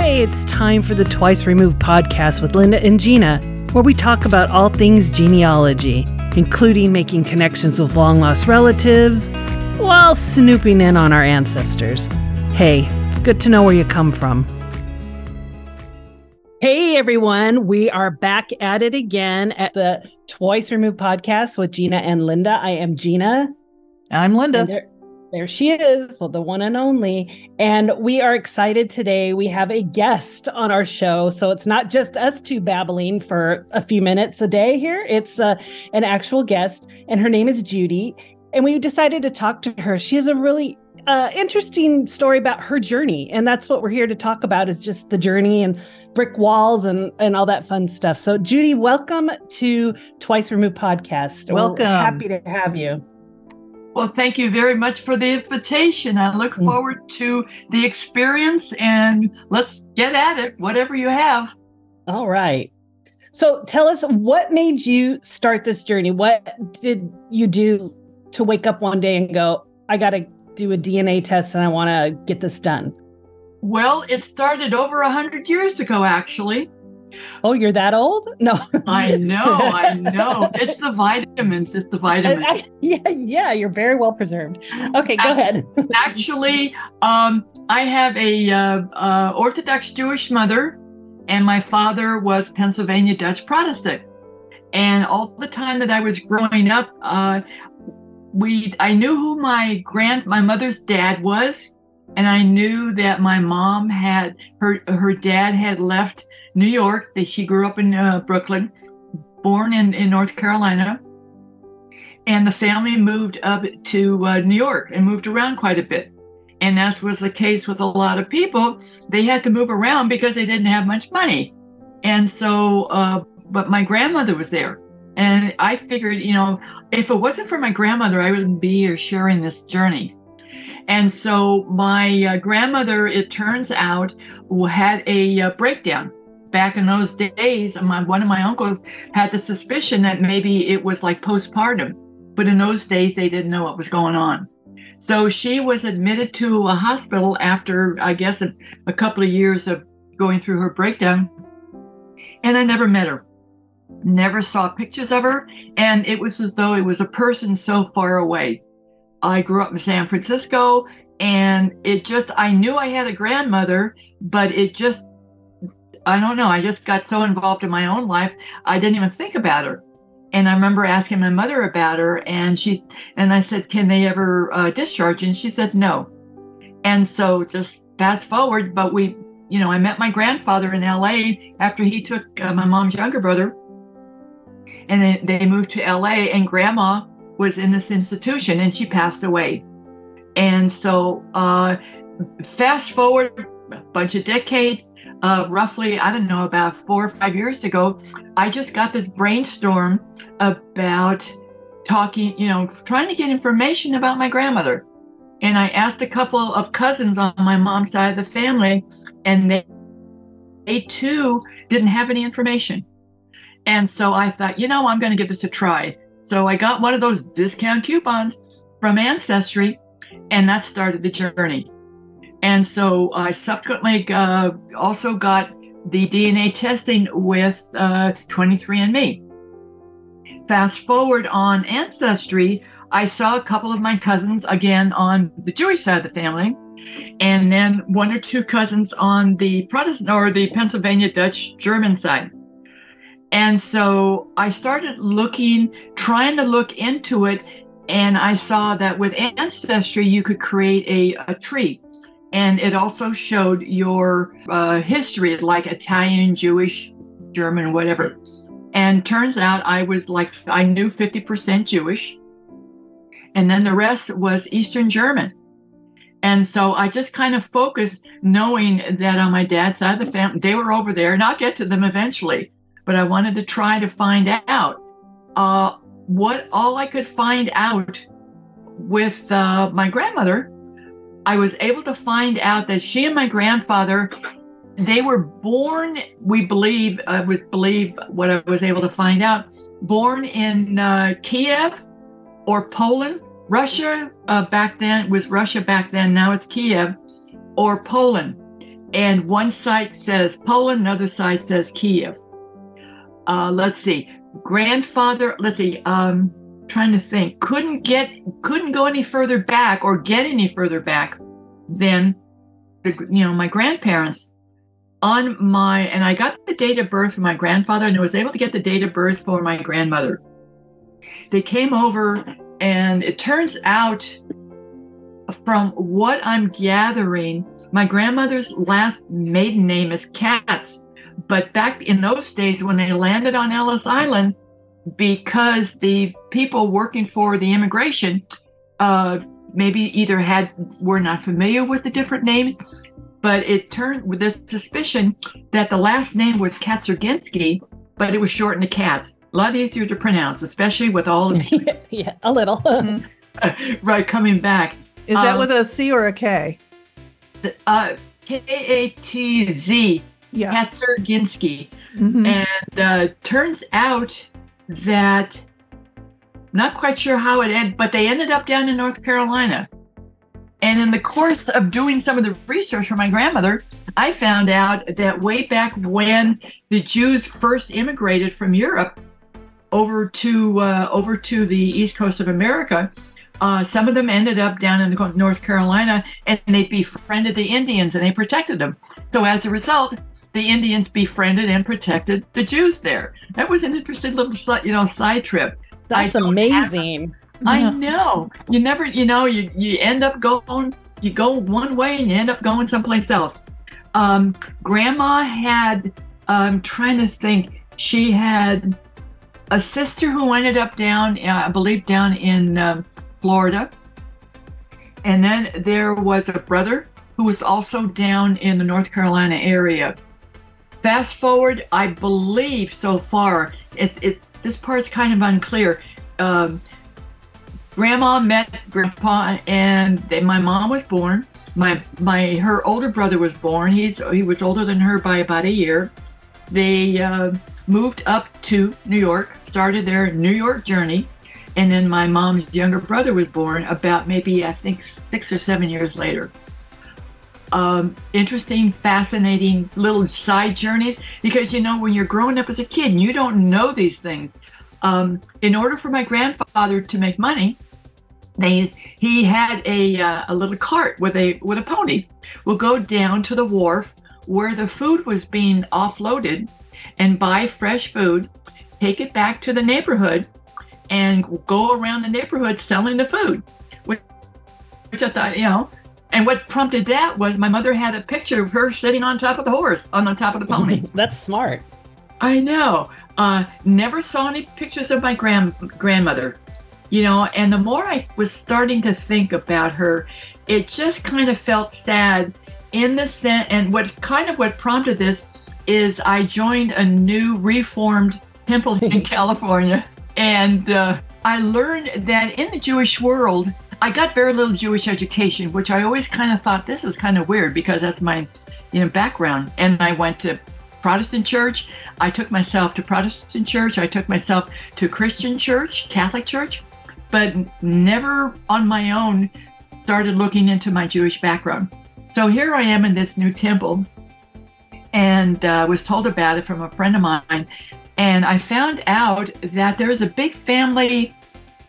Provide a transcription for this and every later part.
Hey, it's time for the Twice Removed podcast with Linda and Gina, where we talk about all things genealogy, including making connections with long lost relatives while snooping in on our ancestors. Hey, it's good to know where you come from. Hey everyone, we are back at it again at the Twice Removed podcast with Gina and Linda. I am Gina. I'm Linda. There, she is, well, the one and only. And we are excited today. We have a guest on our show. So it's not just us two babbling for a few minutes a day here, it's uh, an actual guest, and her name is Judy. And we decided to talk to her. She has a really uh, interesting story about her journey, and that's what we're here to talk about is just the journey and brick walls and and all that fun stuff. So, Judy, welcome to Twice Removed podcast. Welcome, we're happy to have you. Well, thank you very much for the invitation. I look mm. forward to the experience, and let's get at it. Whatever you have. All right. So, tell us what made you start this journey. What did you do to wake up one day and go, "I got to do a DNA test and I want to get this done? Well, it started over a hundred years ago, actually. Oh, you're that old? No. I know, I know. It's the vitamins. It's the vitamins. I, I, yeah, yeah. You're very well preserved. Okay, go ahead. actually, um, I have a uh, uh, Orthodox Jewish mother, and my father was Pennsylvania Dutch Protestant. And all the time that I was growing up, uh, we I knew who my grand my mother's dad was, and I knew that my mom had her her dad had left New York. She grew up in uh, Brooklyn, born in in North Carolina, and the family moved up to uh, New York and moved around quite a bit. And that was the case with a lot of people. They had to move around because they didn't have much money, and so. Uh, but my grandmother was there and I figured, you know, if it wasn't for my grandmother, I wouldn't be here sharing this journey. And so my uh, grandmother, it turns out, had a uh, breakdown. Back in those days, my, one of my uncles had the suspicion that maybe it was like postpartum. But in those days, they didn't know what was going on. So she was admitted to a hospital after, I guess, a, a couple of years of going through her breakdown. And I never met her never saw pictures of her, and it was as though it was a person so far away. I grew up in San Francisco, and it just, I knew I had a grandmother, but it just, I don't know, I just got so involved in my own life, I didn't even think about her. And I remember asking my mother about her, and she, and I said, "Can they ever uh, discharge?" And she said, "No." And so, just fast forward, but we, you know, I met my grandfather in L.A. after he took uh, my mom's younger brother and then they moved to LA, and grandma was in this institution and she passed away. And so, uh, fast forward a bunch of decades, uh, roughly, I don't know, about four or five years ago, I just got this brainstorm about talking, you know, trying to get information about my grandmother. And I asked a couple of cousins on my mom's side of the family, and they, they too didn't have any information. And so I thought, you know, I'm going to give this a try. So I got one of those discount coupons from Ancestry, and that started the journey. And so I subsequently uh, also got the DNA testing with uh, 23andMe. Fast forward on Ancestry, I saw a couple of my cousins again on the Jewish side of the family, and then one or two cousins on the Protestant or the Pennsylvania Dutch German side. And so I started looking, trying to look into it. And I saw that with Ancestry, you could create a, a tree. And it also showed your uh, history, like Italian, Jewish, German, whatever. And turns out I was like, I knew 50% Jewish. And then the rest was Eastern German. And so I just kind of focused knowing that on my dad's side of the family, they were over there, and I'll get to them eventually but I wanted to try to find out uh, what all I could find out with uh, my grandmother. I was able to find out that she and my grandfather they were born we believe i would believe what i was able to find out born in uh, kiev or poland russia uh, back then was russia back then now it's kiev or poland and one site says Poland, another site says Kiev. Uh, let's see, grandfather. Let's see. Um, trying to think. Couldn't get, couldn't go any further back or get any further back than, you know, my grandparents. On my, and I got the date of birth for my grandfather, and I was able to get the date of birth for my grandmother. They came over, and it turns out, from what I'm gathering, my grandmother's last maiden name is Katz. But back in those days, when they landed on Ellis Island, because the people working for the immigration uh, maybe either had were not familiar with the different names, but it turned with this suspicion that the last name was Katzerginsky, but it was shortened to Katz. A lot easier to pronounce, especially with all of yeah, a little right coming back. Is that um, with a C or a K? Uh, K A T Z. Yeah. Katzerginski. Mm-hmm. And uh, turns out that not quite sure how it ended, but they ended up down in North Carolina. And in the course of doing some of the research for my grandmother, I found out that way back when the Jews first immigrated from Europe over to uh, over to the east coast of America, uh, some of them ended up down in North Carolina, and they befriended the Indians and they protected them. So as a result, the Indians befriended and protected the Jews there. That was an interesting little, you know, side trip. That's amazing. Have, I know. You never, you know, you you end up going, you go one way and you end up going someplace else. Um, grandma had, I'm trying to think, she had a sister who ended up down, uh, I believe, down in um, Florida. And then there was a brother who was also down in the North Carolina area. Fast forward, I believe so far, it, it this part's kind of unclear. Um, grandma met grandpa, and they, my mom was born. My my her older brother was born. He's he was older than her by about a year. They uh, moved up to New York, started their New York journey, and then my mom's younger brother was born about maybe I think six or seven years later um, interesting, fascinating little side journeys because you know when you're growing up as a kid, you don't know these things. Um, in order for my grandfather to make money, they he had a uh, a little cart with a with a pony. We'll go down to the wharf where the food was being offloaded, and buy fresh food, take it back to the neighborhood, and go around the neighborhood selling the food. Which, which I thought, you know, and what prompted that was my mother had a picture of her sitting on top of the horse, on the top of the pony. That's smart. I know. Uh, never saw any pictures of my grand grandmother, you know. And the more I was starting to think about her, it just kind of felt sad in the sense. And what kind of what prompted this is I joined a new reformed temple in California, and uh, I learned that in the Jewish world I got very little Jewish education, which I always kind of thought this was kind of weird because that's my, you know, background. And I went to Protestant church. I took myself to Protestant church. I took myself to Christian church, Catholic church, but never on my own started looking into my Jewish background. So here I am in this new temple and uh, was told about it from a friend of mine. And I found out that there's a big family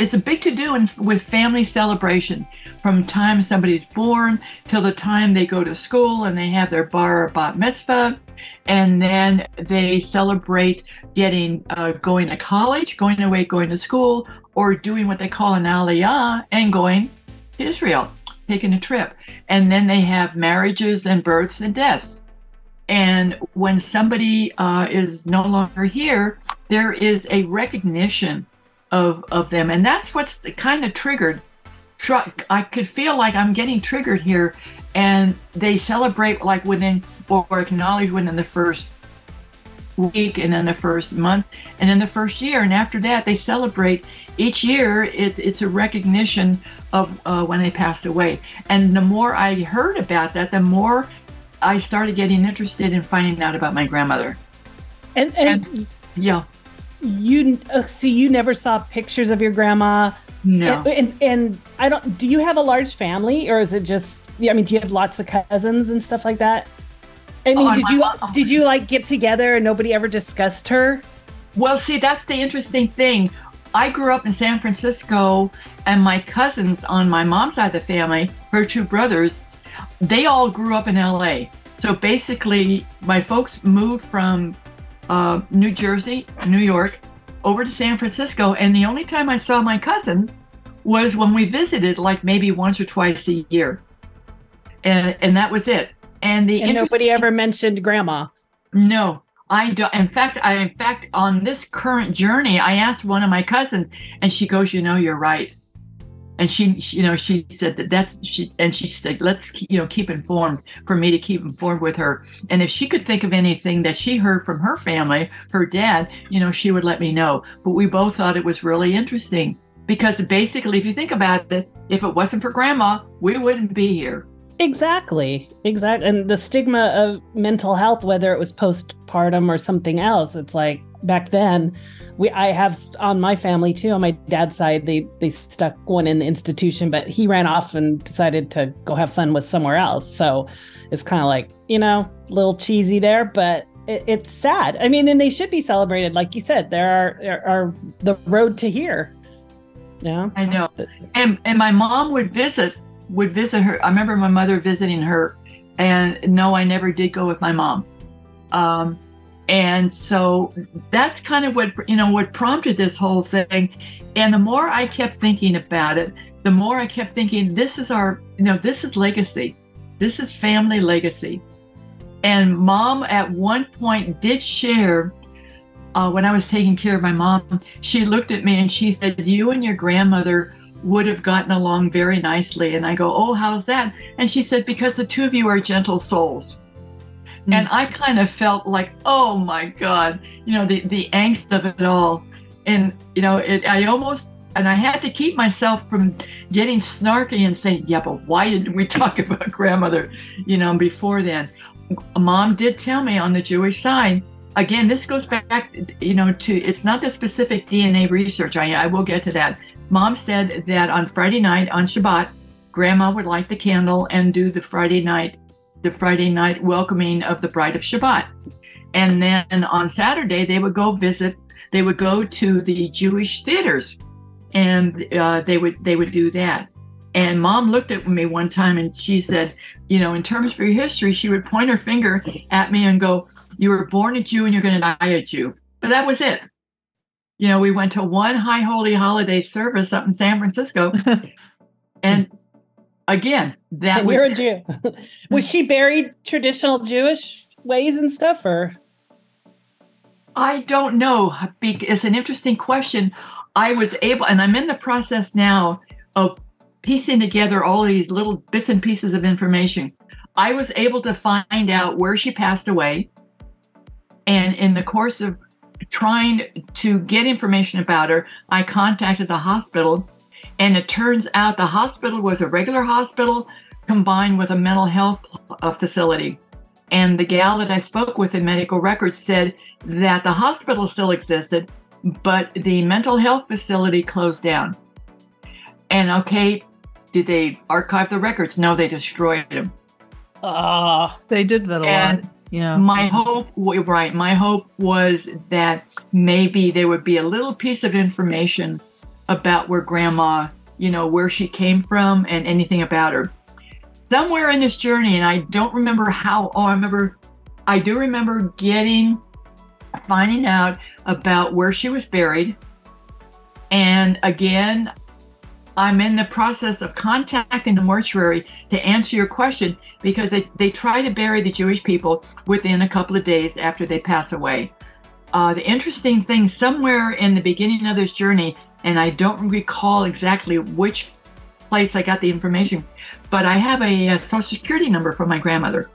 it's a big to do with family celebration from time somebody's born till the time they go to school and they have their bar or bat mitzvah. And then they celebrate getting uh, going to college going away going to school or doing what they call an aliyah and going to israel taking a trip. And then they have marriages and births and deaths. And when somebody uh, is no longer here there is a recognition of of them, and that's what's kind of triggered. I could feel like I'm getting triggered here, and they celebrate like within or acknowledge within the first week, and then the first month, and then the first year, and after that they celebrate each year. It, it's a recognition of uh, when they passed away, and the more I heard about that, the more I started getting interested in finding out about my grandmother. And and, and yeah you uh, see you never saw pictures of your grandma no and, and, and i don't do you have a large family or is it just i mean do you have lots of cousins and stuff like that I mean, did you did you like get together and nobody ever discussed her? Well, see, that's the interesting thing. I grew up in San Francisco, and my cousins on my mom's side of the family, her two brothers, they all grew up in LA. So basically, my folks moved from uh, New Jersey, New York, over to San Francisco, and the only time I saw my cousins was when we visited, like maybe once or twice a year, and and that was it. And the and nobody ever mentioned grandma. No, I don't. In fact, I in fact on this current journey, I asked one of my cousins, and she goes, "You know, you're right." And she, she you know, she said that that's she, and she said, "Let's you know keep informed for me to keep informed with her." And if she could think of anything that she heard from her family, her dad, you know, she would let me know. But we both thought it was really interesting because basically, if you think about it, if it wasn't for Grandma, we wouldn't be here. Exactly. Exactly. And the stigma of mental health, whether it was postpartum or something else, it's like back then we I have on my family too on my dad's side they they stuck one in the institution but he ran off and decided to go have fun with somewhere else. So it's kind of like you know a little cheesy there but it, it's sad. I mean and they should be celebrated. Like you said there are there are the road to here. Yeah I know. And and my mom would visit would visit her. I remember my mother visiting her, and no, I never did go with my mom. Um, and so that's kind of what you know what prompted this whole thing. And the more I kept thinking about it, the more I kept thinking, this is our, you know, this is legacy. This is family legacy. And mom at one point did share uh, when I was taking care of my mom, she looked at me and she said, You and your grandmother would have gotten along very nicely. And I go, Oh, how's that? And she said, Because the two of you are gentle souls. Mm. And I kind of felt like, oh my God, you know, the, the angst of it all. And, you know, it, I almost, and I had to keep myself from getting snarky and saying, yeah, but why didn't we talk about grandmother, you know, before then? Mom did tell me on the Jewish side, again, this goes back, you know, to it's not the specific DNA research. I, I will get to that. Mom said that on Friday night, on Shabbat, grandma would light the candle and do the Friday night, the Friday night welcoming of the bride of Shabbat. And then on Saturday, they would go visit, they would go to the Jewish theaters and uh, they would they would do that. And mom looked at me one time and she said, you know, in terms of your history, she would point her finger at me and go, You were born a Jew and you're going to die a Jew. But that was it. You know, we went to one high holy holiday service up in San Francisco. and again, that was. You're a Jew. was she buried traditional Jewish ways and stuff or? I don't know. It's an interesting question. I was able, and I'm in the process now of piecing together all these little bits and pieces of information, I was able to find out where she passed away. And in the course of trying to get information about her, I contacted the hospital. And it turns out the hospital was a regular hospital combined with a mental health uh, facility. And the gal that I spoke with in medical records said that the hospital still existed, but the mental health facility closed down. And okay, did they archive the records? No, they destroyed them. Ah, uh, they did that a and lot. Yeah. My hope, right? My hope was that maybe there would be a little piece of information about where Grandma, you know, where she came from, and anything about her. Somewhere in this journey, and I don't remember how. Oh, I remember. I do remember getting, finding out about where she was buried. And again, I'm in the process of contacting the mortuary to answer your question because they, they try to bury the Jewish people within a couple of days after they pass away. Uh, the interesting thing, somewhere in the beginning of this journey, and I don't recall exactly which place I got the information, but I have a, a social security number from my grandmother.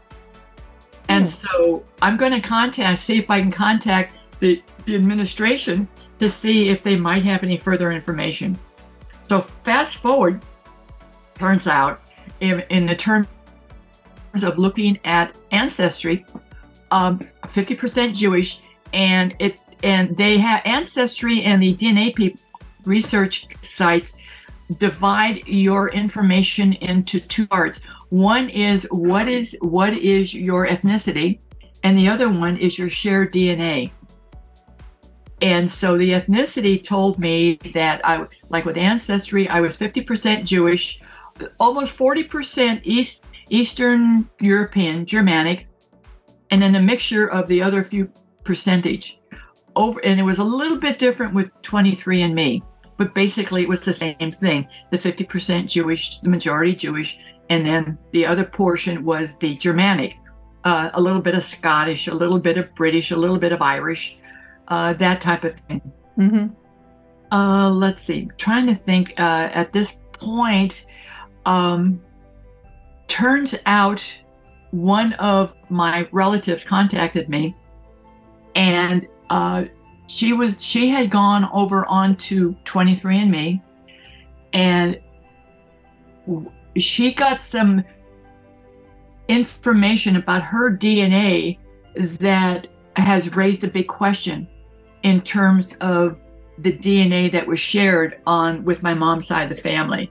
And hmm. so I'm going to contact, see if I can contact the, the administration to see if they might have any further information. So fast forward, turns out, in, in the terms of looking at ancestry, um, 50% Jewish, and it and they have ancestry and the DNA research sites divide your information into two parts. One is what is what is your ethnicity, and the other one is your shared DNA. And so the ethnicity told me that I, like with ancestry, I was 50% Jewish, almost 40% East Eastern European, Germanic, and then a mixture of the other few percentage. Over, and it was a little bit different with 23andMe, but basically it was the same thing: the 50% Jewish, the majority Jewish, and then the other portion was the Germanic, uh, a little bit of Scottish, a little bit of British, a little bit of Irish, uh, that type of thing. Mm-hmm. Uh, let's see. Trying to think. Uh, at this point, um, turns out one of my relatives contacted me, and uh, she was she had gone over onto 23andMe, and she got some information about her DNA that has raised a big question in terms of the DNA that was shared on with my mom's side of the family,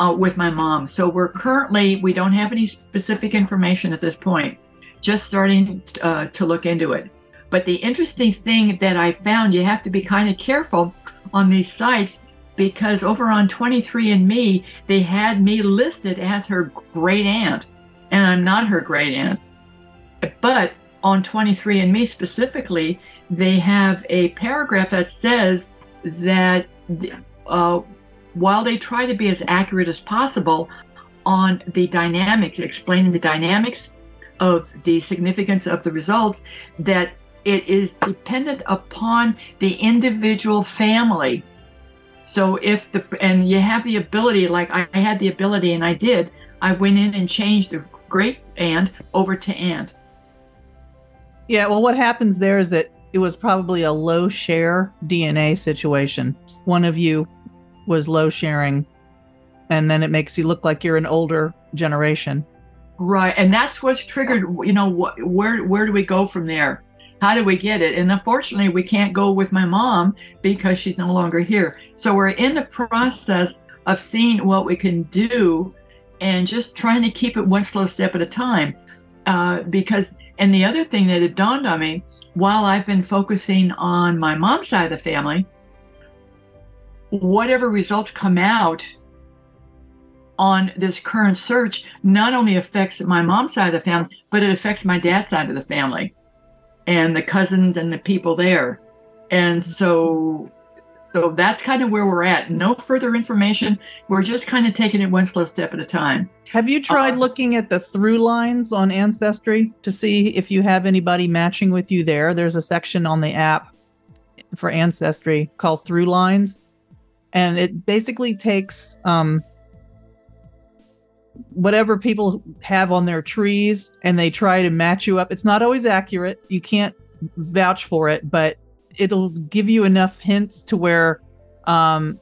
uh, with my mom. So we're currently we don't have any specific information at this point, just starting uh, to look into it. But the interesting thing that I found, you have to be kind of careful on these sites because over on 23andMe, they had me listed as her great aunt, and I'm not her great aunt. But on 23andMe specifically, they have a paragraph that says that uh, while they try to be as accurate as possible on the dynamics, explaining the dynamics of the significance of the results, that it is dependent upon the individual family. So if the and you have the ability, like I had the ability and I did, I went in and changed the great aunt over to aunt. Yeah, well, what happens there is that it was probably a low share DNA situation. One of you was low sharing, and then it makes you look like you're an older generation. Right, and that's what's triggered. You know, wh- where where do we go from there? How do we get it? And unfortunately, we can't go with my mom because she's no longer here. So we're in the process of seeing what we can do and just trying to keep it one slow step at a time. Uh, because, and the other thing that had dawned on me while I've been focusing on my mom's side of the family, whatever results come out on this current search not only affects my mom's side of the family, but it affects my dad's side of the family and the cousins and the people there. And so so that's kind of where we're at. No further information. We're just kind of taking it one slow step at a time. Have you tried uh, looking at the ThruLines on Ancestry to see if you have anybody matching with you there? There's a section on the app for Ancestry called ThruLines. And it basically takes um, whatever people have on their trees and they try to match you up. It's not always accurate. You can't vouch for it, but it'll give you enough hints to where um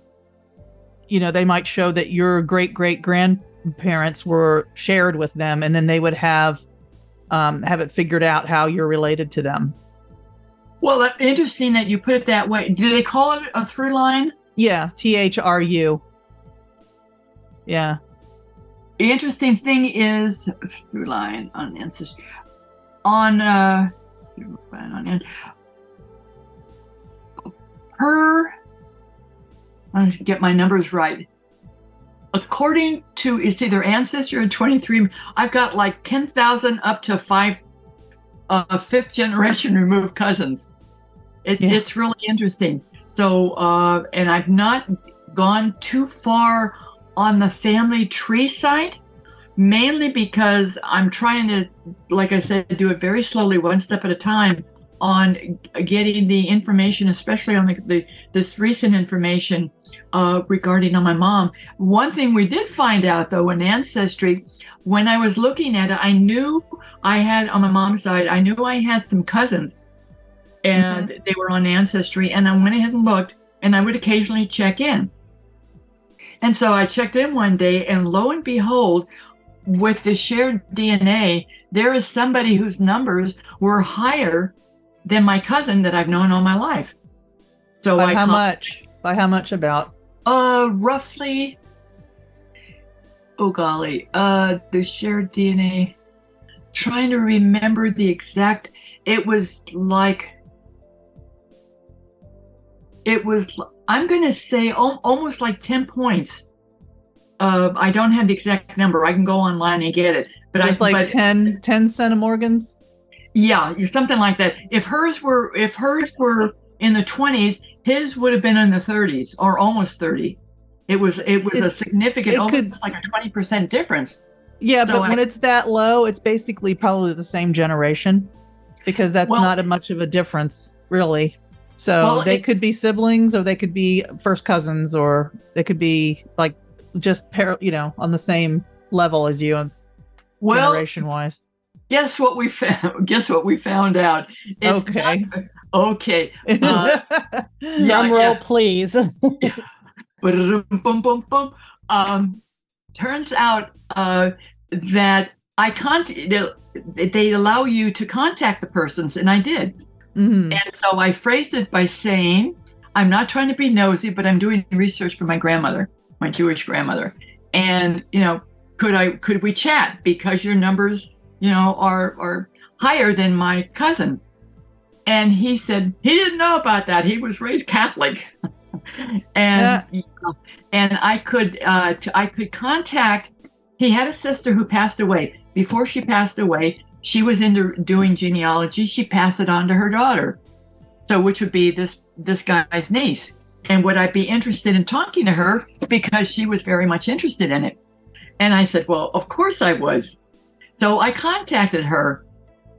you know they might show that your great great grandparents were shared with them and then they would have um have it figured out how you're related to them well interesting that you put it that way do they call it a through line yeah t-h-r-u yeah the interesting thing is ThruLine on ancestry on uh on per let's get my numbers right. According to it's either ancestry or 23 i've got like 10000 up to five uh, fifth generation removed cousins. It, yeah. it's really interesting. So uh, and i've not gone too far on the family tree side mainly because i'm trying to like i said do it very slowly one step at a time on getting the information, especially on the, the this recent information uh, regarding on my mom. One thing we did find out though in Ancestry, when I was looking at it, I knew I had on my mom's side, I knew I had some cousins and mm-hmm. they were on Ancestry. And I went ahead and looked and I would occasionally check in. And so I checked in one day and lo and behold, with the shared DNA, there is somebody whose numbers were higher than my cousin that I've known all my life. So by I how much? By how much about? Uh, roughly oh golly, uh, the shared DNA. Trying to remember the exact. It was like. It was. I'm going to say al- almost like ten points. Uh, I don't have the exact number. I can go online and get it. But I Just I like but, 10, 10 centimorgans. Yeah, something like that. If hers were if hers were in the 20s, his would have been in the 30s or almost 30. It was it was a significant almost could- like a 20% difference. Yeah, So but I- when it's that low, it's basically probably the same generation because that's Well- not a much of a difference, really. So Well, they it- could be siblings or they could be first cousins or they could be like just par- you know, on the same level as you Well, generation wise. guess what we found? Guess what we found out? It's Okay. not- okay. Uh, Yeah, Drum roll, yeah. please. Um, turns out uh, that I can't. They allow you to contact the persons, and I did. Mhm. And so I phrased it by saying, I'm not trying to be nosy, but I'm doing research for my grandmother, my Jewish grandmother. And, you know, could I could we chat because your numbers, you know, are are higher than my cousin? And he said he didn't know about that. He was raised Catholic. and you know, and I could uh t- I could contact he had a sister who passed away. Before she passed away, she was into doing genealogy. She passed it on to her daughter. So which would be this this guy's niece. And would I be interested in talking to her because she was very much interested in it? And I said, Well, of course I was. So I contacted her.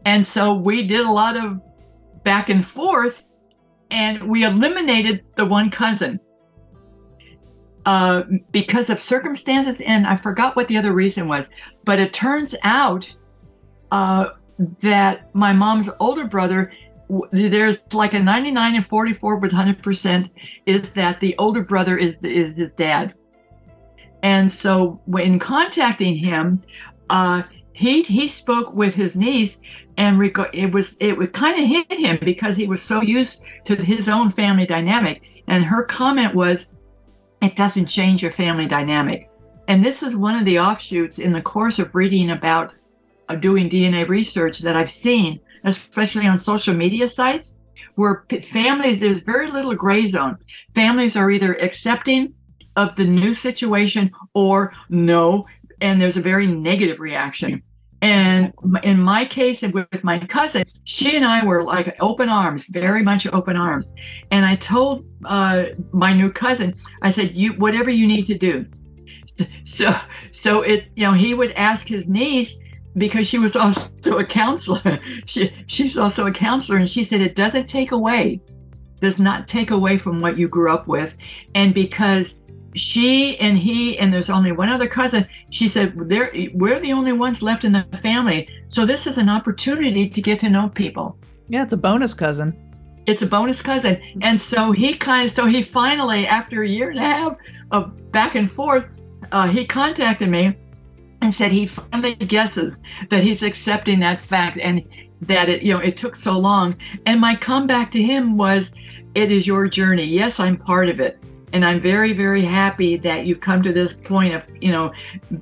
And so we did a lot of back and forth and we eliminated the one cousin uh, because of circumstances. And I forgot what the other reason was. But it turns out uh, that my mom's older brother, there's like a 99 and 44 with 100% is that the older brother is, is his dad. And so when contacting him, uh, he he spoke with his niece, and it was it would kind of hit him because he was so used to his own family dynamic. And her comment was, "It doesn't change your family dynamic." And this is one of the offshoots in the course of reading about uh, doing DNA research that I've seen, especially on social media sites, where families there's very little gray zone. Families are either accepting of the new situation or no, and there's a very negative reaction. And in my case, and with my cousin, she and I were like open arms, very much open arms. And I told uh, my new cousin, I said, "You whatever you need to do." So, so it you know he would ask his niece because she was also a counselor. she she's also a counselor, and she said it doesn't take away, does not take away from what you grew up with, and because she and he and there's only one other cousin she said they're we're the only ones left in the family so this is an opportunity to get to know people Yeah, it's a bonus cousin. it's a bonus cousin and so he kind of so he finally after a year and a half of back and forth uh, he contacted me and said he finally guesses that he's accepting that fact and that it you know it took so long and my comeback to him was it is your journey yes i'm part of it and i'm very very happy that you've come to this point of you know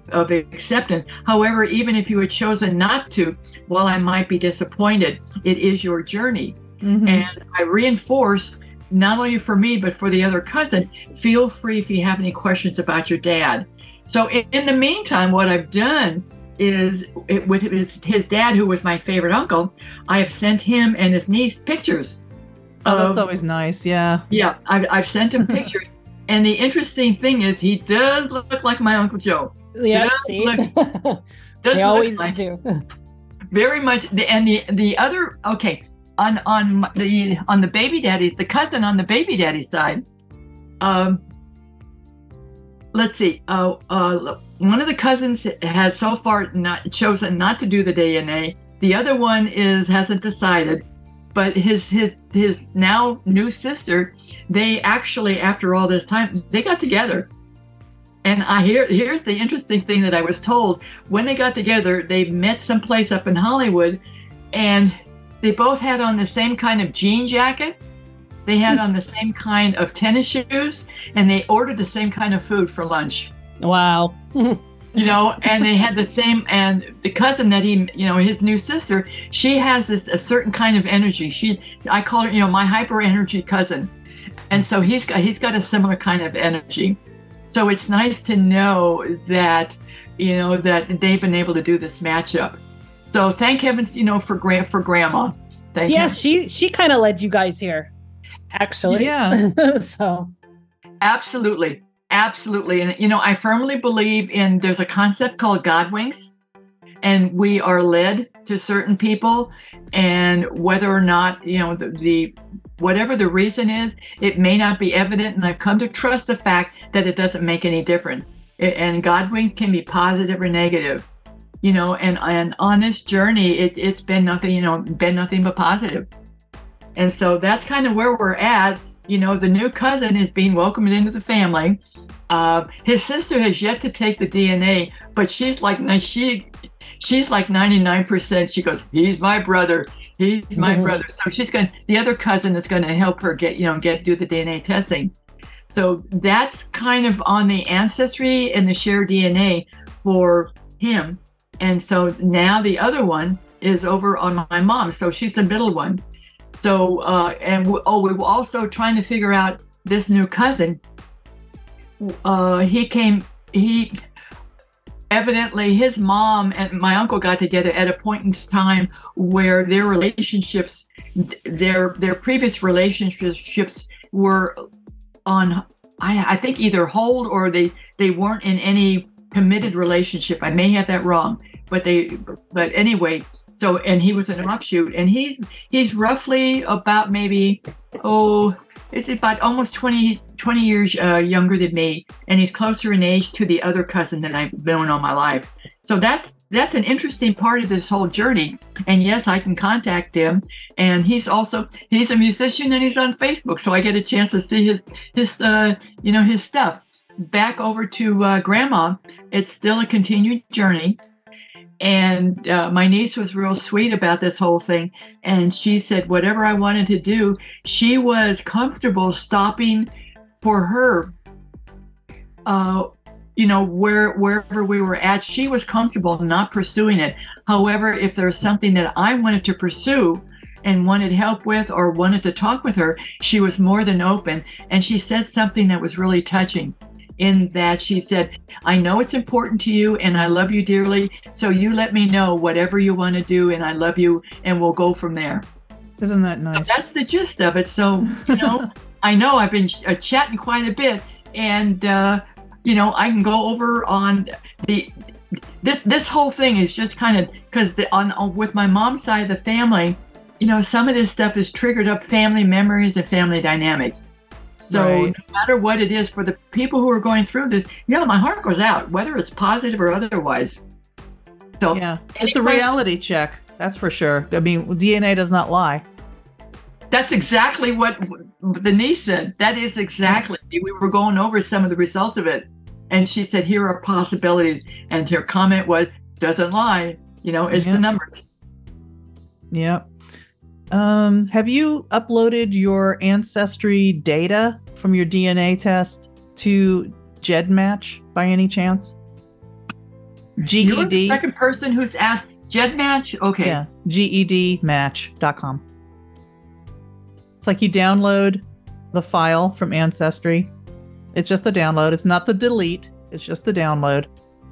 of acceptance however even if you had chosen not to while i might be disappointed it is your journey Mhm. and I reinforce not only for me but for the other cousin. Feel free if you have any questions about your dad. So in, the meantime, what I've done is it, with his, his dad, who was my favorite uncle, I have sent him and his niece pictures. oh, that's always nice. Yeah. yeah, I've, I've sent him pictures. And the interesting thing is, he does look like my uncle Joe. yeah, see, look, Does they always like- do. very much and the the other okay on on the on the baby daddy the cousin on the baby daddy side um let's see uh uh one of the cousins has so far not chosen not to do the dna the other one is hasn't decided but his his his now new sister they actually after all this time they got together. And i hear here's the interesting thing that i was told. When they got together they met someplace up in hollywood and they both had on the same kind of jean jacket they had on the same kind of tennis shoes and they ordered the same kind of food for lunch Wow. you know, and they had the same, and the cousin that he, you know, his new sister, she has this a certain kind of energy. She, I call her, you know, my hyper energy cousin, and so he's got he's got a similar kind of energy. So it's nice to know that, you know, that they've been able to do this matchup. So thank heavens, you know, for Gra- for Grandma. Thank yeah, him. she she kind of led you guys here, actually. Yeah. so Absolutely. Absolutely. And, you know, I firmly believe in there's a concept called God wings and we are led to certain people. And whether or not, you know, the, the whatever the reason is, it may not be evident. And I've come to trust the fact that it doesn't make any difference. It, and God wings can be positive or negative, you know, and, and on this journey, it, it's been nothing, you know, been nothing but positive. And so that's kind of where we're at you know, the new cousin is being welcomed into the family. Uh, his sister has yet to take the DNA, but she's like she she's like 99%. She goes, he's my brother. He's my Mhm. brother. So she's going to the other cousin is going to help her get, you know, get do the DNA testing. So that's kind of on the ancestry and the shared DNA for him. And so now the other one is over on my mom. So she's the middle one. So, uh, and we, oh, we were also trying to figure out this new cousin. Uh, he came, he evidently his mom and my uncle got together at a point in time where their relationships, their their previous relationships were on, I, I think either hold or they they weren't in any committed relationship. I may have that wrong, but they, but anyway, so and he was an offshoot and he he's roughly about maybe oh it's about almost 20 20 years uh, younger than me and he's closer in age to the other cousin that i've known all my life. So that's that's an interesting part of this whole journey and yes i can contact him and he's also he's a musician and he's on facebook so i get a chance to see his his uh you know his stuff. Back over to uh, grandma it's still a continued journey and uh, my niece was real sweet about this whole thing. And she said, whatever I wanted to do, she was comfortable stopping for her. Uh, you know, where wherever we were at, she was comfortable not pursuing it. However, if there's something that I wanted to pursue and wanted help with or wanted to talk with her, she was more than open. And she said something that was really touching in that she said, I know it's important to you and I love you dearly. So you let me know whatever you want to do and I love you and we'll go from there. Isn't that So nice? that's the gist of it. So, you know, I know I've been ch- uh, chatting quite a bit and, uh, you know, I can go over on the, this, this whole thing is just kind of because on, on with my mom's side of the family, you know, some of this stuff has triggered up family memories and family dynamics. So Right. no matter what it is for the people who are going through this, yeah, my heart goes out, whether it's positive or otherwise. So Yeah. It's a reality check. That's for sure. I mean, DNA does not lie. That's exactly what the niece said. That is exactly. We were going over some of the results of it, and she said, "Here are possibilities." And her comment was, "Doesn't lie. You know, it's Yeah. the numbers." Yep. Um, have you uploaded your ancestry data from your DNA test to GEDmatch by any chance? You're the GED. second person who's asked GEDmatch. Okay. Yeah, gedmatch.com. It's like you download the file from Ancestry. It's just the download. It's not the delete. It's just the download.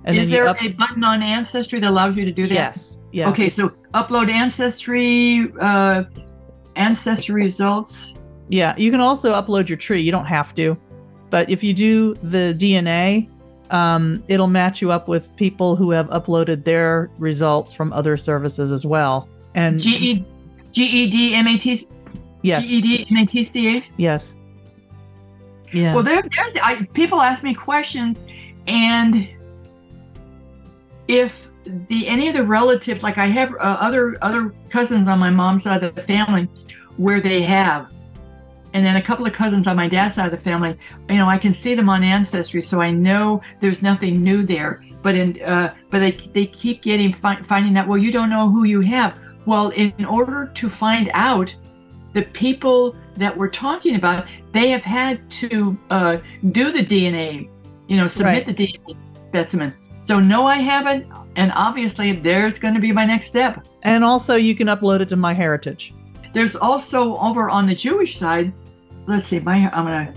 And is there up- a button on Ancestry that allows you to do that? yes, yes. Okay, so upload Ancestry, uh, Ancestry results. Yeah, you can also upload your tree. You don't have to, but if you do the DNA, um, it'll match you up with people who have uploaded their results from other services as well. And G E G E D M A T yes, G E D M A T C H. yes, yeah. Well, there, there's I, people ask me questions, and if the any of the relatives, like I have uh, other other cousins on my mom's side of the family, where they have, and then a couple of cousins on my dad's side of the family, you know, I can see them on Ancestry, so I know there's nothing new there. But in uh, but they they keep getting fi- finding out. Well, you don't know who you have. Well, in, order to find out the people that we're talking about, they have had to uh, do the DNA, you know, submit Right. the DNA specimen. So no, I haven't. And obviously, there's going to be my next step. And also, you can upload it to MyHeritage. There's also over on the Jewish side. Let's see. My I'm gonna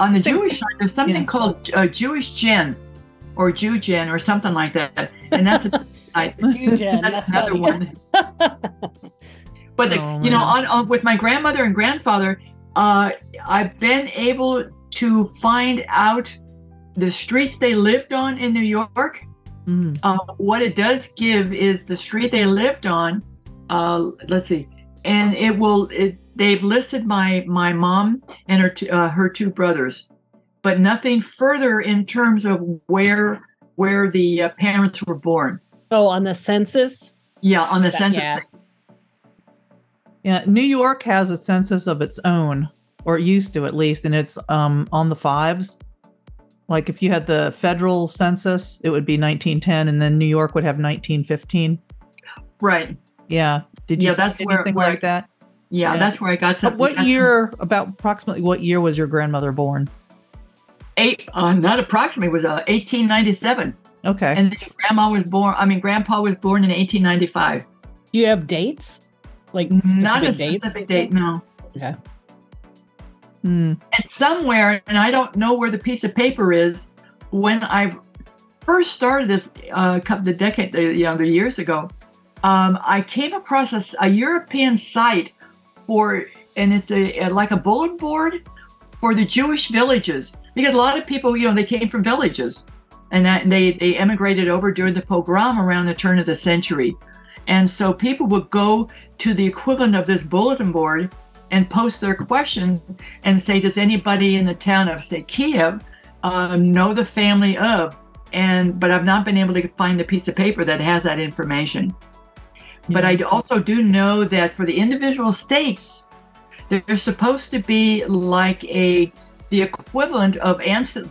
on the think- Jewish side. There's something yeah. called uh, JewishGen or Jew Gen or something like that. And that's a side. Fusion, That's that's another funny. one. But the, Oh, you know, on, on with my grandmother and grandfather, uh, I've been able to find out the streets they lived on in New York. Mm. Uh, what it does give is the street they lived on. Uh, let's see, and it will. It, they've listed my my mom and her two, uh, her two brothers, but nothing further in terms of where where the uh, parents were born. Oh, on the census? Yeah, on the That- census. yeah. Yeah, New York has a census of its own, or it used to at least, and it's um on the fives. Like if you had the federal census, it would be 1910, and then New York would have 1915. Right. Yeah. Did you Yeah, that's where- anything where- like that? Yeah, Yeah. that's where I got But something. what that's- year? About approximately what year was your grandmother born? Eight, uh, not approximately, it was uh, 1897. Okay. And grandma was born, I mean, grandpa was born in 1895. Do you have dates? Like Not a dates? specific date, no. Okay. Hmm. And somewhere, and I don't know where the piece of paper is, when I first started this uh, the decade, you know, the years ago, um, I came across a European site for, and it's a, like a bulletin board for the Jewish villages. Because a lot of people, you know, they came from villages, and that, they they emigrated over during the pogrom around the turn of the century, and so people would go to the equivalent of this bulletin board and post their question and say, does anybody in the town of say Kiev uh, know the family of? And but I've not been able to find a piece of paper that has that information. But I also do know that for the individual states, there's supposed to be like a the equivalent of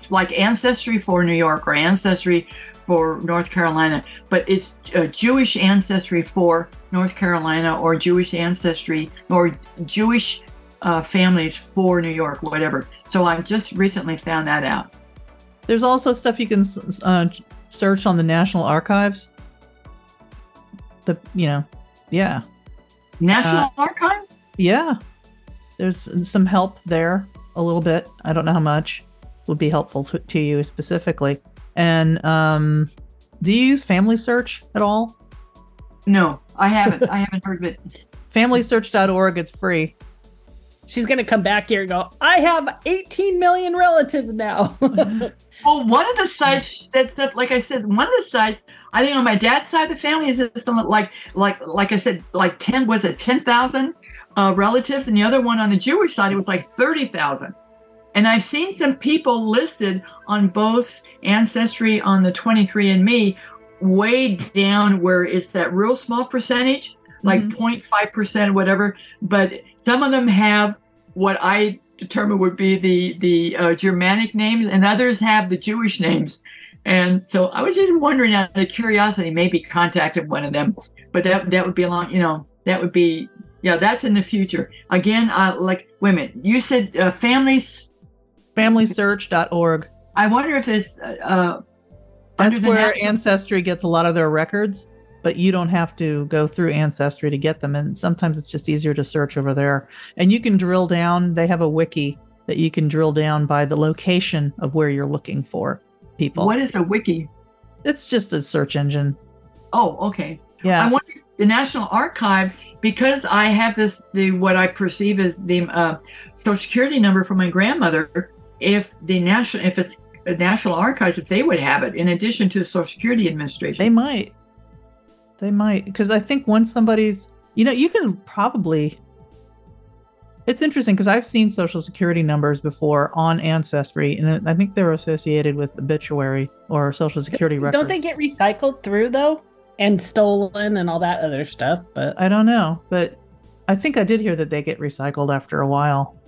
like ancestry for New York or ancestry for North Carolina, but it's uh, Jewish ancestry for North Carolina or Jewish ancestry or Jewish uh, families for New York, whatever. So I just recently found that out. There's also stuff you can uh, search on the National Archives. The you know, yeah, National Archives? yeah. There's some help there, a little bit. I don't know how much would be helpful to you specifically. And um, do you use Family Search at all? No, I haven't. I haven't heard of it. FamilySearch.org. It's free. She's gonna come back here and go, I have 18 million relatives now. Well, one of the sites that, that, like I said, one of the sites, I think on my dad's side of the family is something like, like, like I said, like ten was it ten thousand uh, relatives, and the other one on the Jewish side it was like thirty thousand. And I've seen some people listed on both Ancestry on the 23andMe, way down where it's that real small percentage, like Mhm. 0.5 percent, whatever. But some of them have what I determine would be the the uh, Germanic names, and others have the Jewish names. And so I was just wondering, out of curiosity, maybe contacted one of them. But that that would be a long, you know, that would be yeah, that's in the future. Again, uh, like women, you said uh, families. FamilySearch.org. I wonder if there's uh, uh, That's the where national- Ancestry gets a lot of their records, but you don't have to go through Ancestry to get them. And sometimes it's just easier to search over there. And you can drill down, they have a wiki that you can drill down by the location of where you're looking for people. what is a wiki? It's just a search engine. Oh, okay. I Yeah. wonder if the National Archive, because I have this, the what I perceive as the uh, Social Security number for my grandmother. If the national, if it's the National Archives, if they would have it in addition to the Social Security Administration. They might. They might. Because I think once somebody's, you know, you can probably. It's interesting because I've seen social security numbers before on Ancestry, and I think they're associated with obituary or social security records. Don't they get recycled through though? And stolen and all that other stuff. But I don't know, but I think I did hear that they get recycled after a while.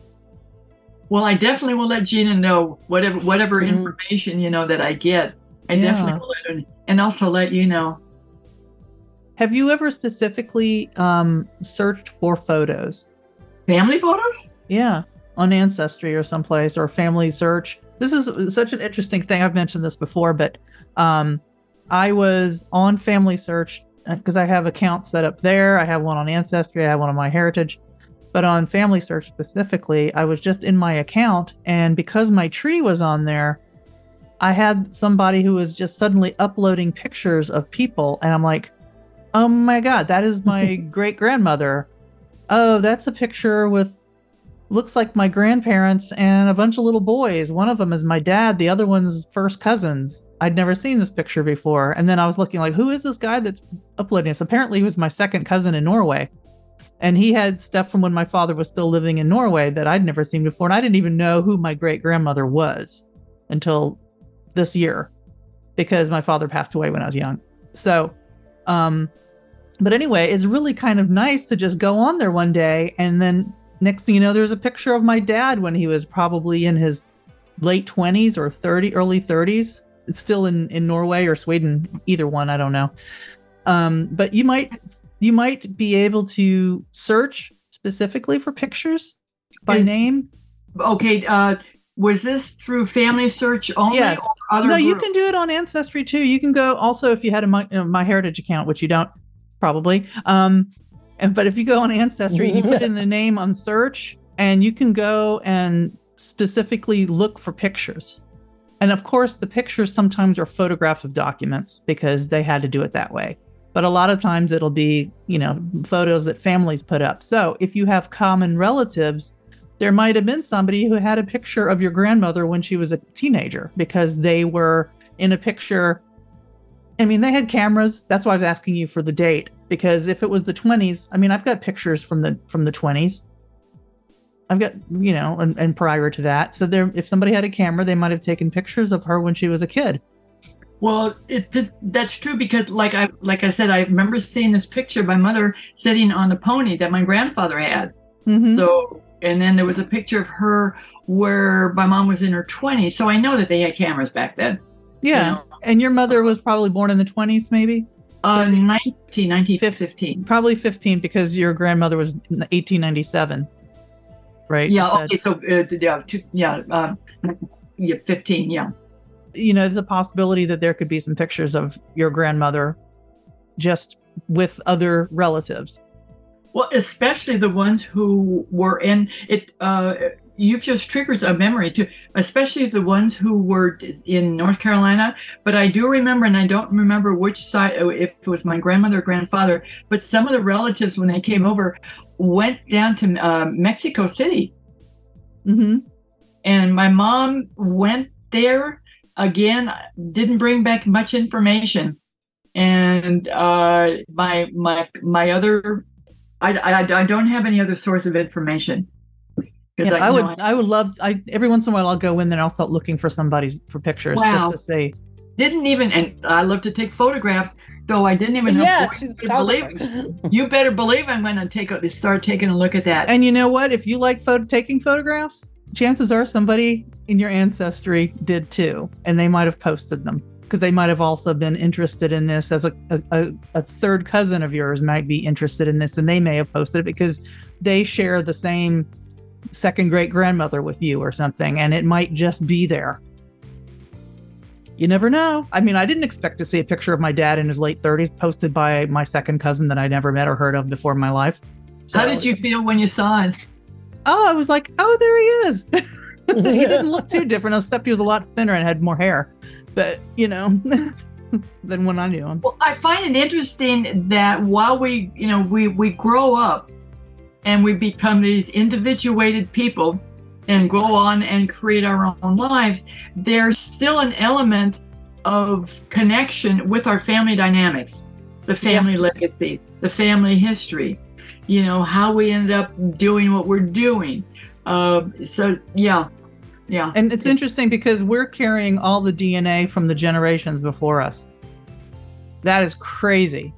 Well, I definitely will let Gina know whatever whatever Mhm. information you know that I get. I Yeah. definitely will let her, and also let you know. Have you ever specifically um, searched for photos? Family photos? Yeah, on Ancestry or someplace or Family Search. This is such an interesting thing. I've mentioned this before, but um, I was on Family Search because I have accounts set up there. I have one on Ancestry, I have one on MyHeritage. But on Family Search specifically, I was just in my account. And because my tree was on there, I had somebody who was just suddenly uploading pictures of people. And I'm like, oh my God, that is my great grandmother. Oh, that's a picture with looks like my grandparents and a bunch of little boys. One of them is my dad, the other one's first cousins. I'd never seen this picture before. And then I was looking like, who is this guy that's uploading this? Apparently, he was my second cousin in Norway. And he had stuff from when my father was still living in Norway that I'd never seen before. And I didn't even know who my great grandmother was until this year because my father passed away when I was young. So, um, but anyway, it's really kind of nice to just go on there one day and then next thing you know, there's a picture of my dad when he was probably in his late 20s or 30, early 30s. It's still in, in Norway or Sweden, either one, I don't know. Um, but you might you might be able to search specifically for pictures by Is- name. Okay, uh, was this through family search only? Yes. Or other No, you can do it on Ancestry too. You can go also if you had a My, uh, MyHeritage account, which you don't probably. Um, and, but if you go on Ancestry, you put in the name on search, and you can go and specifically look for pictures. And of course, the pictures sometimes are photographs of documents because they had to do it that way. But a lot of times it'll be, you know, photos that families put up. So if you have common relatives, there might have been somebody who had a picture of your grandmother when she was a teenager because they were in a picture. I mean, they had cameras. That's why I was asking you for the date because if it was the 20s, I mean, I've got pictures from the from the 20s. I've got, you know, and, and prior to that. So there if somebody had a camera, they might have taken pictures of her when she was a kid. Well, it, th- that's true because, like I like I said, I remember seeing this picture of my mother sitting on the pony that my grandfather had. Mhm. So, and then there was a picture of her where my mom was in her 20s. So I know that they had cameras back then. yeah. You know, And your mother was probably born in the 20s, maybe? uh, 19, 1915. Probably 15 because your grandmother was 1897. Right? Yeah. Okay. So, uh, yeah, two, yeah, um, yeah, 15. Yeah. You know, there's a possibility that there could be some pictures of your grandmother just with other relatives. Well, especially the ones who were in it. Uh, you've just triggered a memory too, especially the ones who were in North Carolina. But I do remember, and I don't remember which side, uh, if it was my grandmother or grandfather, but some of the relatives, when they came over, went down to uh, Mexico City. Mm-hmm. And my mom went there again, didn't bring back much information. And uh, my my my other, I, I I don't have any other source of information Yeah, I, you would, know, I, would love. I every once in a while I'll go in there and I'll start looking for somebody's for pictures Wow. just to see. didn't even, and I love to take photographs, so I didn't even. have Yeah, she's believe. You better believe I'm going to take a, start taking a look at that. And you know what? If you like photo taking photographs, chances are somebody in your ancestry did too, and they might have posted them because they might have also been interested in this. As a, a a third cousin of yours might be interested in this, and they may have posted it because they share the same second great grandmother with you or something, and it might just be there. You never know. I mean, I didn't expect to see a picture of my dad in his late 30s posted by my second cousin that I never met or heard of before in my life. How did you feel when you saw it? Oh, I was like, oh, there he is. he didn't look too different, except he was a lot thinner and had more hair. But you know, than when I knew him. Well, I find it interesting that while we, you know, we we grow up and we become these individuated people and go on and create our own lives, there's still an element of connection with our family dynamics, the family legacy, the family history, you know, how we ended up doing what we're doing. Uh, so yeah, yeah. And it's interesting because we're carrying all the DNA from the generations before us. That is crazy.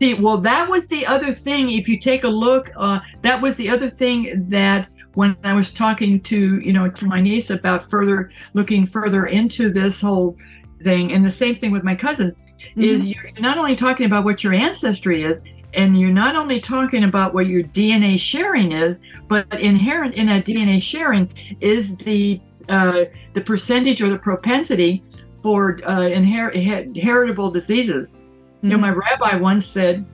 See, well, that was the other thing. If you take a look, uh, that was the other thing that when I was talking to, you know, to my niece about further looking further into this whole thing, and the same thing with my cousin, is you're not only talking about what your ancestry is, and you're not only talking about what your DNA sharing is, but inherent in that DNA sharing is the uh, the percentage or the propensity for uh, inher- inheritable diseases. Mm-hmm. You know, my rabbi once said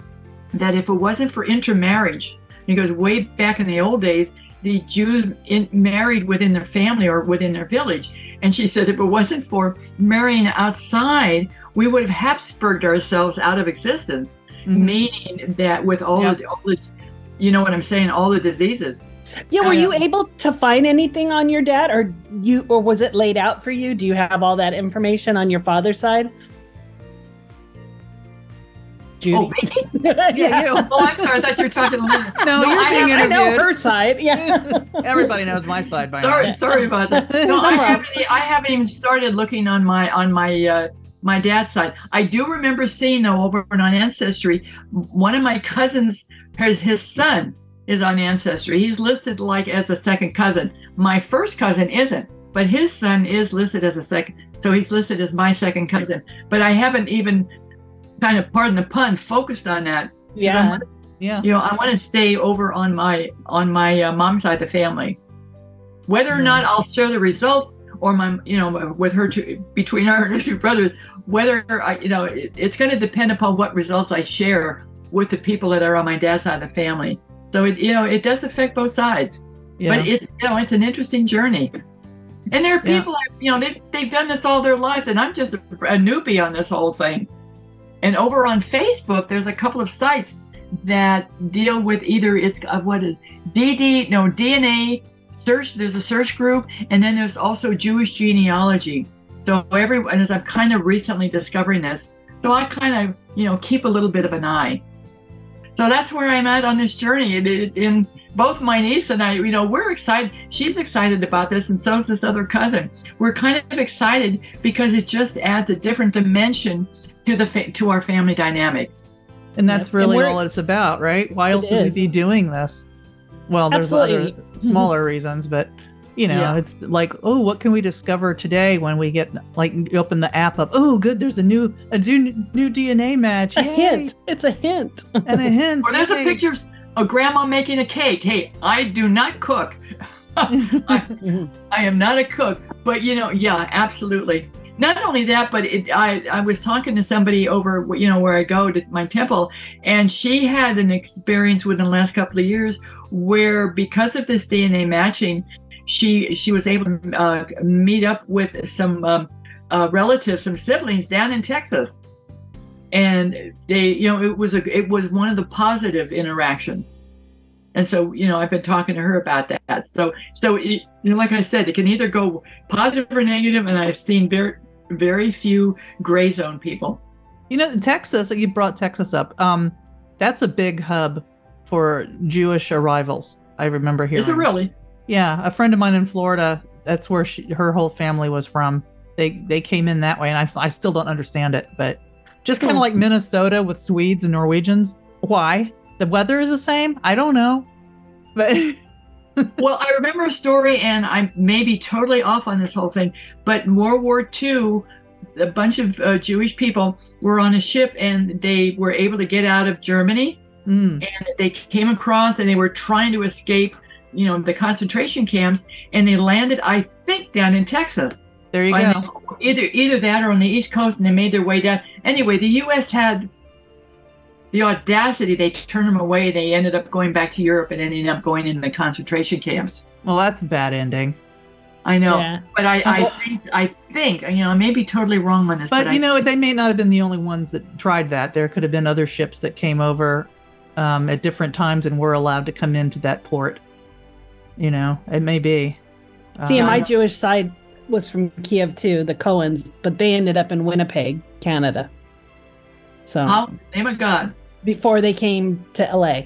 that if it wasn't for intermarriage, he goes way back in the old days, the Jews in, married within their family or within their village. And she said if it wasn't for marrying outside, we would have Habsburged ourselves out of existence, mm-hmm. meaning that with all, yep. the, all the, you know what I'm saying, all the diseases. Yeah, were you able to find anything on your dad, or you, or was it laid out for you? Do you have all that information on your father's side? Judy. Oh, yeah, yeah, you. Oh, I'm sorry. I thought you were talking to Linda. No, no you're I being have, interviewed. I know her side. Yeah. Everybody knows my side by sorry, now. Sorry about that. No, I haven't. I haven't even started looking on my on my uh, my dad's side. I do remember seeing though over on Ancestry, one of my cousins, his his son is on Ancestry. He's listed like as a second cousin. My first cousin isn't, but his son is listed as a second. So he's listed as my second cousin. But I haven't even kind of pardon the pun focused on that yeah yeah you know i want to stay over on my on my uh, mom's side of the family whether or not i'll share the results or my you know with her two between her two brothers whether i you know it, it's going to depend upon what results i share with the people that are on my dad's side of the family so it you know it does affect both sides yeah. but it's you know it's an interesting journey and there are people yeah. you know they've, they've done this all their lives and i'm just a, a newbie on this whole thing and over on Facebook, there's a couple of sites that deal with either it's uh, what is DD no DNA search. There's a search group, and then there's also Jewish genealogy. So everyone, as I'm kind of recently discovering this, so I kind of you know keep a little bit of an eye. So that's where I'm at on this journey. In both my niece and I, you know, we're excited. She's excited about this, and so is this other cousin. We're kind of excited because it just adds a different dimension to the fa- to our family dynamics. And that's really and all it's about, right? Why else would we be doing this? Well, there's Absolutely. other smaller reasons, but you know, yeah. it's like, oh, what can we discover today when we get like open the app up? Oh, good, there's a new a new new DNA match. A hint. It's a hint. and a hint. Or there's Yay. a picture of grandma making a cake. Hey, I do not cook. I, mm-hmm. I am not a cook, but you know, yeah, absolutely not only that, but it, I, I was talking to somebody over, you know, where I go to my temple, and she had an experience within the last couple of years where, because of this DNA matching, she she was able to uh, meet up with some um, uh, relatives, some siblings down in Texas, and they, you know, it was a it was one of the positive interactions. And so, you know, I've been talking to her about that. So, so it, you know, like I said, it can either go positive or negative, and I've seen very very few gray zone people. You know, Texas, you brought Texas up. Um, that's a big hub for Jewish arrivals. I remember hearing. Is it really? Yeah, a friend of mine in Florida. That's where she, her whole family was from. They they came in that way, and I, I still don't understand it. But just kind of like Minnesota with Swedes and Norwegians. Why? The weather is the same. I don't know, but well, I remember a story, and I may be totally off on this whole thing, but World War II, a bunch of uh, Jewish people were on a ship and they were able to get out of Germany. Mm. And they came across and they were trying to escape, you know, the concentration camps, and they landed, I think, down in Texas. There you go. Either either that or on the East Coast, and they made their way down. Anyway, the U.S. had the audacity they turned them away. They ended up going back to europe and ending up going into the concentration camps. Well that's a bad ending. I know yeah. but i i think i think you know i may be totally wrong on this but, but you I, know they may not have been the only ones that tried that. There could have been other ships that came over um, at different times and were allowed to come into that port. You know it may be. See um, my jewish side was from kiev too the cohens but they ended up in winnipeg canada. So. Oh, name of god before they came to LA.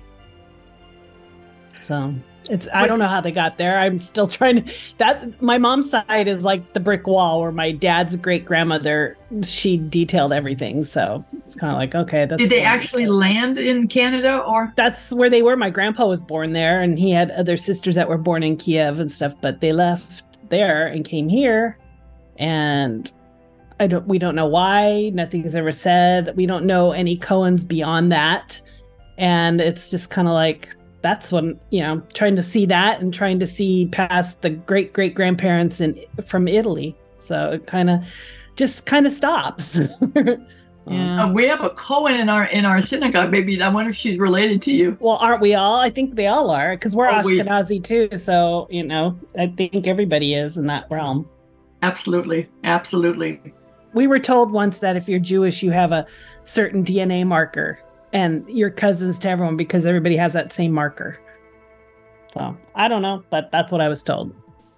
So it's I don't know how they got there. I'm still trying to that my mom's side is like the brick wall where my dad's great grandmother she detailed everything. So it's kind of like okay, that's Did they actually land in Canada or That's where they were. My grandpa was born there and he had other sisters that were born in Kiev and stuff, but they left there and came here and I don't we don't know why. nothing Nothing's ever said. We don't know any Cohens beyond that. And it's just kind of like that's when you know trying to see that and trying to see past the great great grandparents in from italy so it kind of just kind of stops Yeah. Uh, we have a Cohen in our in our synagogue. Maybe I wonder if she's related to you. well aren't we all i think they all are because we're Oh, we- ashkenazi too so you know i think everybody is in that realm Absolutely, absolutely. We were told once that if you're Jewish, you have a certain DNA marker and you're cousins to everyone because everybody has that same marker. So I don't know, but that's what I was told.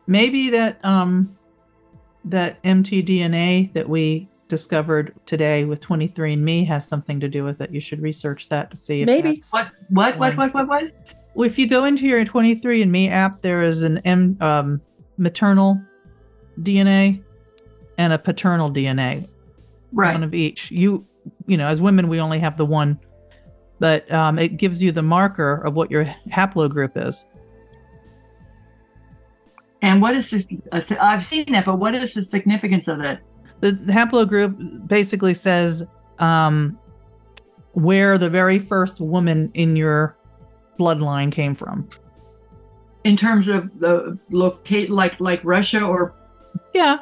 maybe that um that mtdna that we discovered today with 23andme has something to do with it you should research that to see if Maybe. What? What? What? What? What? What? Well, if you go into your 23andme app there is an m um, maternal dna and a paternal dna right? one of each you you know as women we only have the one but um, it gives you the marker of what your haplogroup is And what is this? uh, I've seen that, but what is the significance of that? the haplogroup basically says um, where the very first woman in your bloodline came from. In terms of the locate, like like Russia or Yeah,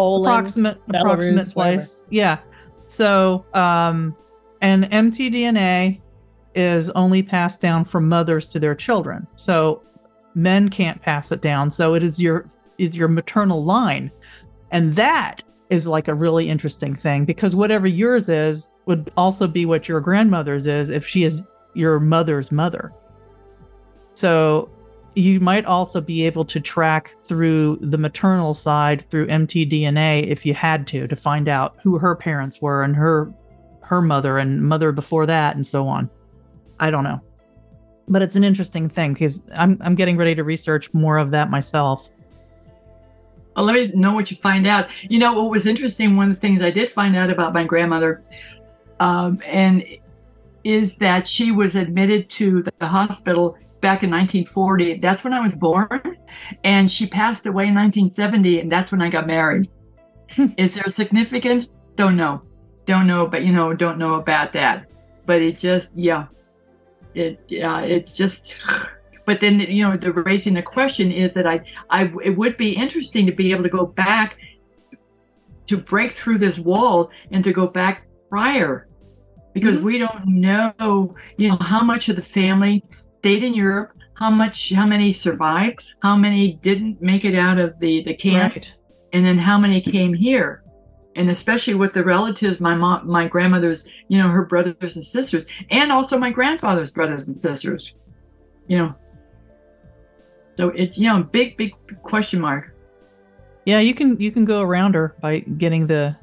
Poland. approximate Belarus, approximate place. Yeah. So, um, and mtDNA is only passed down from mothers to their children. So men can't pass it down. So it is your is your maternal line, and that is like a really interesting thing because whatever yours is would also be what your grandmother's is if she is your mother's mother. So you might also be able to track through the maternal side through mtDNA if you had to to find out who her parents were and her her mother and mother before that and so on. I don't know. But it's an interesting thing because I'm I'm getting ready to research more of that myself. Oh, let me know what you find out. You know what was interesting? One of the things I did find out about my grandmother, um, and is that she was admitted to the hospital back in 1940. That's when I was born, and she passed away in 1970, and that's when I got married. is there a significance? Don't know, don't know, but you know, don't know about that. But it just, yeah, it, yeah, it's just. But then, you know, the raising the question is that I I it would be interesting to be able to go back to break through this wall and to go back prior because Mhm. we don't know you know how much of the family stayed in Europe. How much how many survived? How many didn't make it out of the the camps and then how many came here? And especially with the relatives my mom my grandmother's you know her brothers and sisters and also my grandfather's brothers and sisters. You know? So it's you know big big question mark. Yeah, you can you can go around her by getting the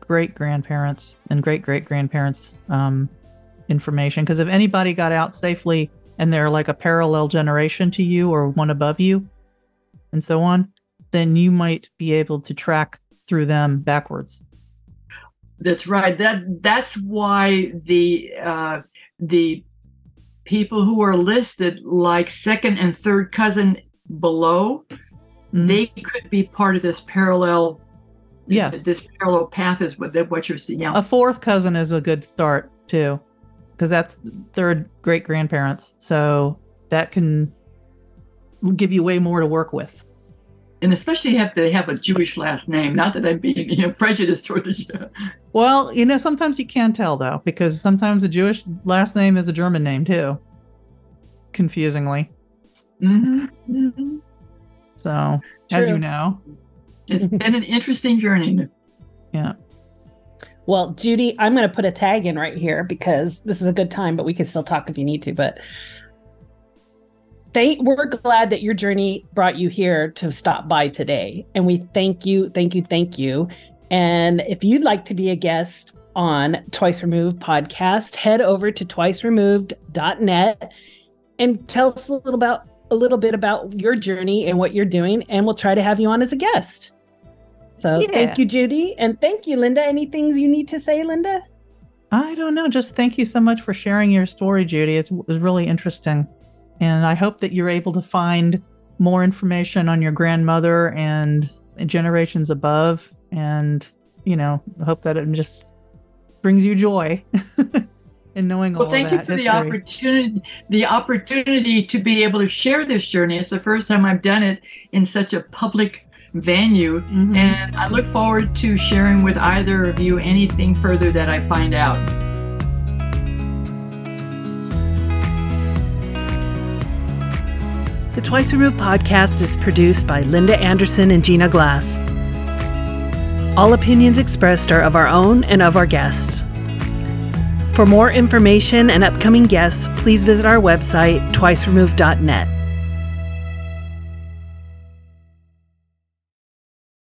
great grandparents and great great grandparents um, information. Because if anybody got out safely and they're like a parallel generation to you or one above you, and so on, then you might be able to track through them backwards. That's right. That that's why the uh, the people who are listed like second and third cousin below, Mhm. they could be part of this parallel. Yes. this parallel path is what what you're seeing. Yeah, a fourth cousin is a good start too, because that's third great grandparents. So that can give you way more to work with. and especially if they have a Jewish last name. Not that I'm being you know, prejudiced toward the Jew. Well, you know, sometimes you can tell though, because sometimes a Jewish last name is a German name too. Confusingly. Mhm, mhm. So, as you know, It's been an interesting journey. Well, Judy, I'm going to put a tag in right here because this is a good time, but we can still talk if you need to. But thank, we're glad that your journey brought you here to stop by today. And we thank you, thank you, thank you. And if you'd like to be a guest on Twice Removed podcast, head over to twiceremoved.net and tell us a little about a little bit about your journey and what you're doing, and we'll try to have you on as a guest. So Yeah. thank you, Judy, and thank you, Linda. Any things you need to say, Linda? I don't know. Just thank you so much for sharing your story, Judy. It's, it was really interesting. And I hope that you're able to find more information on your grandmother and generations above. And, you know, hope that it just brings you joy. and knowing well, all thank of you that for the opportunity. The opportunity to be able to share this journey. It's the first time I've done it in such a public venue, Mhm. and I look forward to sharing with either of you anything further that I find out. The Twice Removed podcast is produced by Linda Anderson and Gina Glass. All opinions expressed are of our own and of our guests. For more information and upcoming guests, please visit our website, twiceremoved.net.